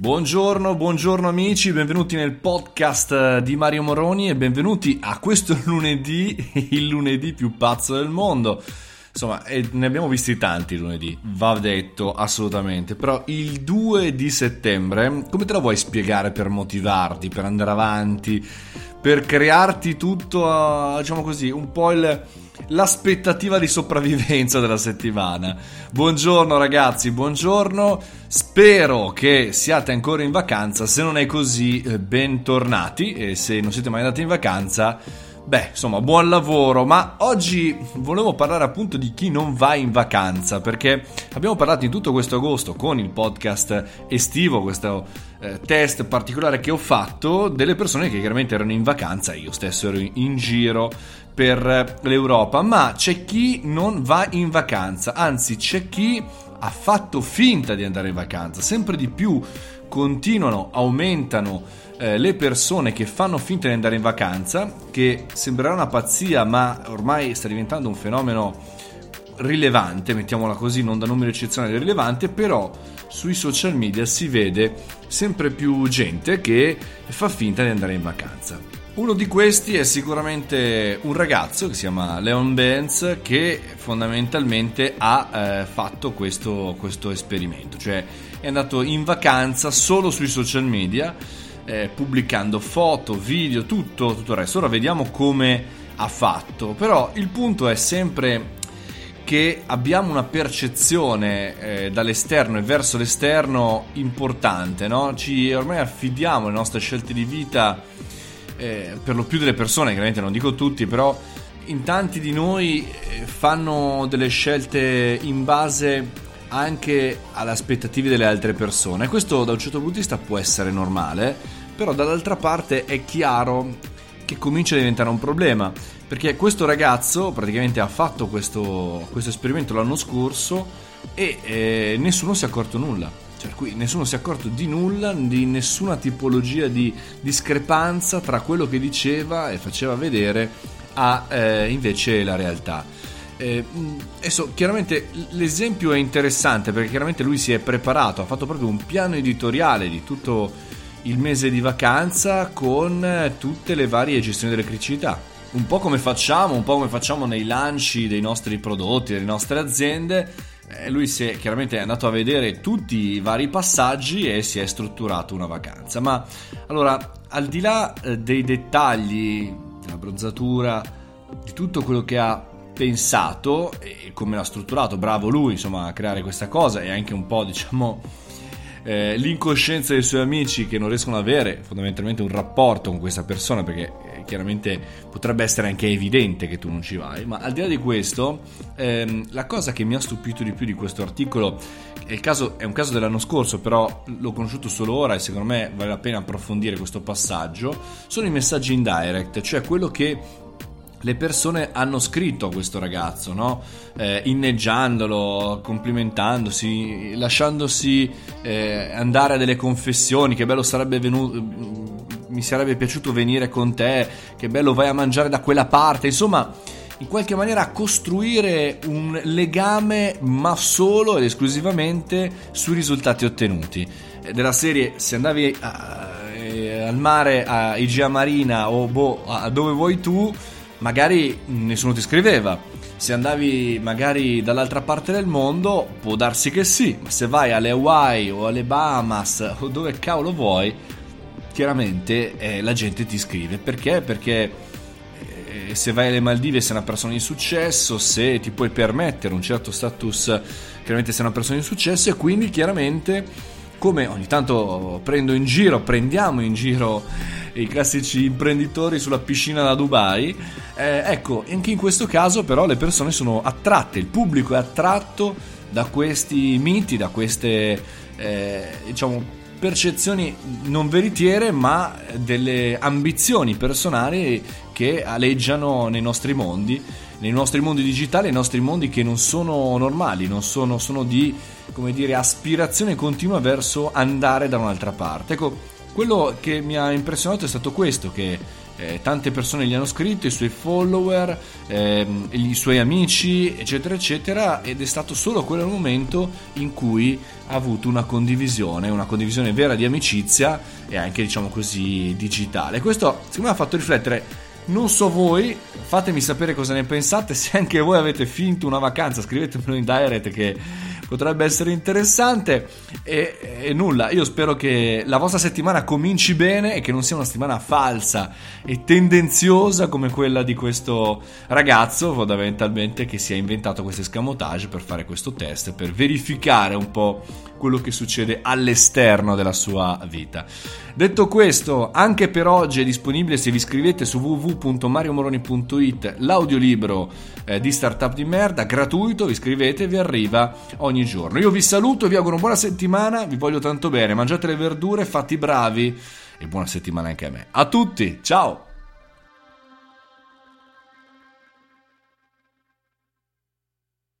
Buongiorno, buongiorno amici, benvenuti nel podcast di Mario Moroni e benvenuti a questo lunedì, il lunedì più pazzo del mondo. Insomma, ne abbiamo visti tanti lunedì, va detto assolutamente, però il 2 di settembre, come te la vuoi spiegare per motivarti, per andare avanti, per crearti tutto, diciamo così, un po' il l'aspettativa di sopravvivenza della settimana. Buongiorno ragazzi, buongiorno. Spero che siate ancora in vacanza. Se non è così, eh, bentornati. E se non siete mai andati in vacanza, beh, insomma, buon lavoro. Ma oggi volevo parlare appunto di chi non va in vacanza. Perché abbiamo parlato in tutto questo agosto con il podcast estivo, questo eh, test particolare che ho fatto, delle persone che chiaramente erano in vacanza. Io stesso ero in giro per l'Europa, ma c'è chi non va in vacanza, anzi c'è chi ha fatto finta di andare in vacanza, sempre di più continuano, aumentano eh, le persone che fanno finta di andare in vacanza, che sembrerà una pazzia, ma ormai sta diventando un fenomeno rilevante, mettiamola così, non da numero eccezionale rilevante, però sui social media si vede sempre più gente che fa finta di andare in vacanza. Uno di questi è sicuramente un ragazzo che si chiama Leon Benz che fondamentalmente ha eh, fatto questo, questo, esperimento, cioè è andato in vacanza solo sui social media eh, pubblicando foto, video, tutto, tutto il resto. Ora vediamo come ha fatto, però il punto è sempre che abbiamo una percezione eh, dall'esterno e verso l'esterno importante, no? Ci ormai affidiamo le nostre scelte di vita eh, per lo più delle persone, chiaramente non dico tutti, però in tanti di noi eh, fanno delle scelte in base anche alle aspettative delle altre persone. Questo da un certo punto di vista può essere normale, però dall'altra parte è chiaro che comincia a diventare un problema, perché questo ragazzo praticamente ha fatto questo, questo esperimento l'anno scorso e eh, nessuno si è accorto nulla. Cioè, qui nessuno si è accorto di nulla, di nessuna tipologia di discrepanza tra quello che diceva e faceva vedere a eh, invece la realtà. Eh, adesso chiaramente l'esempio è interessante perché chiaramente lui si è preparato, ha fatto proprio un piano editoriale di tutto il mese di vacanza con tutte le varie gestioni delle criticità. Un po' come facciamo, un po' come facciamo nei lanci dei nostri prodotti, delle nostre aziende eh, lui si è chiaramente andato a vedere tutti i vari passaggi e si è strutturato una vacanza. Ma allora, al di là eh, dei dettagli, della bronzatura, di tutto quello che ha pensato e come l'ha strutturato, bravo lui, insomma, a creare questa cosa e anche un po', diciamo, eh, l'incoscienza dei suoi amici che non riescono ad avere fondamentalmente un rapporto con questa persona perché eh, chiaramente potrebbe essere anche evidente che tu non ci vai ma al di là di questo ehm, la cosa che mi ha stupito di più di questo articolo è, caso, è un caso dell'anno scorso però l'ho conosciuto solo ora e secondo me vale la pena approfondire questo passaggio sono i messaggi in direct cioè quello che le persone hanno scritto a questo ragazzo, no? eh, inneggiandolo, complimentandosi, lasciandosi eh, andare a delle confessioni, che bello sarebbe venuto, mi sarebbe piaciuto venire con te, che bello vai a mangiare da quella parte, insomma, in qualche maniera costruire un legame, ma solo ed esclusivamente sui risultati ottenuti. Eh, della serie, se andavi a, eh, al mare, a Igia Marina o boh, a dove vuoi tu, magari nessuno ti scriveva. Se andavi magari dall'altra parte del mondo, può darsi che sì, ma se vai alle Hawaii o alle Bahamas o dove cavolo vuoi, chiaramente eh, la gente ti scrive. Perché? Perché eh, se vai alle Maldive sei una persona di successo, se ti puoi permettere un certo status, chiaramente sei una persona di successo e quindi chiaramente come ogni tanto prendo in giro, prendiamo in giro i classici imprenditori sulla piscina da Dubai. Eh, ecco, anche in questo caso però le persone sono attratte, il pubblico è attratto da questi miti, da queste eh, diciamo percezioni non veritiere ma delle ambizioni personali che aleggiano nei nostri mondi, nei nostri mondi digitali, nei nostri mondi che non sono normali, non sono, sono di come dire, aspirazione continua verso andare da un'altra parte. Ecco, quello che mi ha impressionato è stato questo, che eh, tante persone gli hanno scritto, i suoi follower, ehm, i suoi amici, eccetera, eccetera, ed è stato solo quel momento in cui ha avuto una condivisione, una condivisione vera di amicizia e anche, diciamo così, digitale. Questo, secondo me, ha fatto riflettere non so voi, fatemi sapere cosa ne pensate, se anche voi avete finto una vacanza, scrivetemelo in direct che potrebbe essere interessante. E, e, nulla, io spero che la vostra settimana cominci bene e che non sia una settimana falsa e tendenziosa come quella di questo ragazzo, fondamentalmente, che si è inventato questo escamotage per fare questo test, per verificare un po' quello che succede all'esterno della sua vita. Detto questo, anche per oggi è disponibile se vi iscrivete su www.mariomoroni.it l'audiolibro eh, di Startup di Merda, gratuito, vi iscrivete e vi arriva ogni giorno. Io vi saluto, vi auguro una buona settimana, vi voglio tanto bene, mangiate le verdure, fatti bravi e buona settimana anche a me. A tutti, ciao!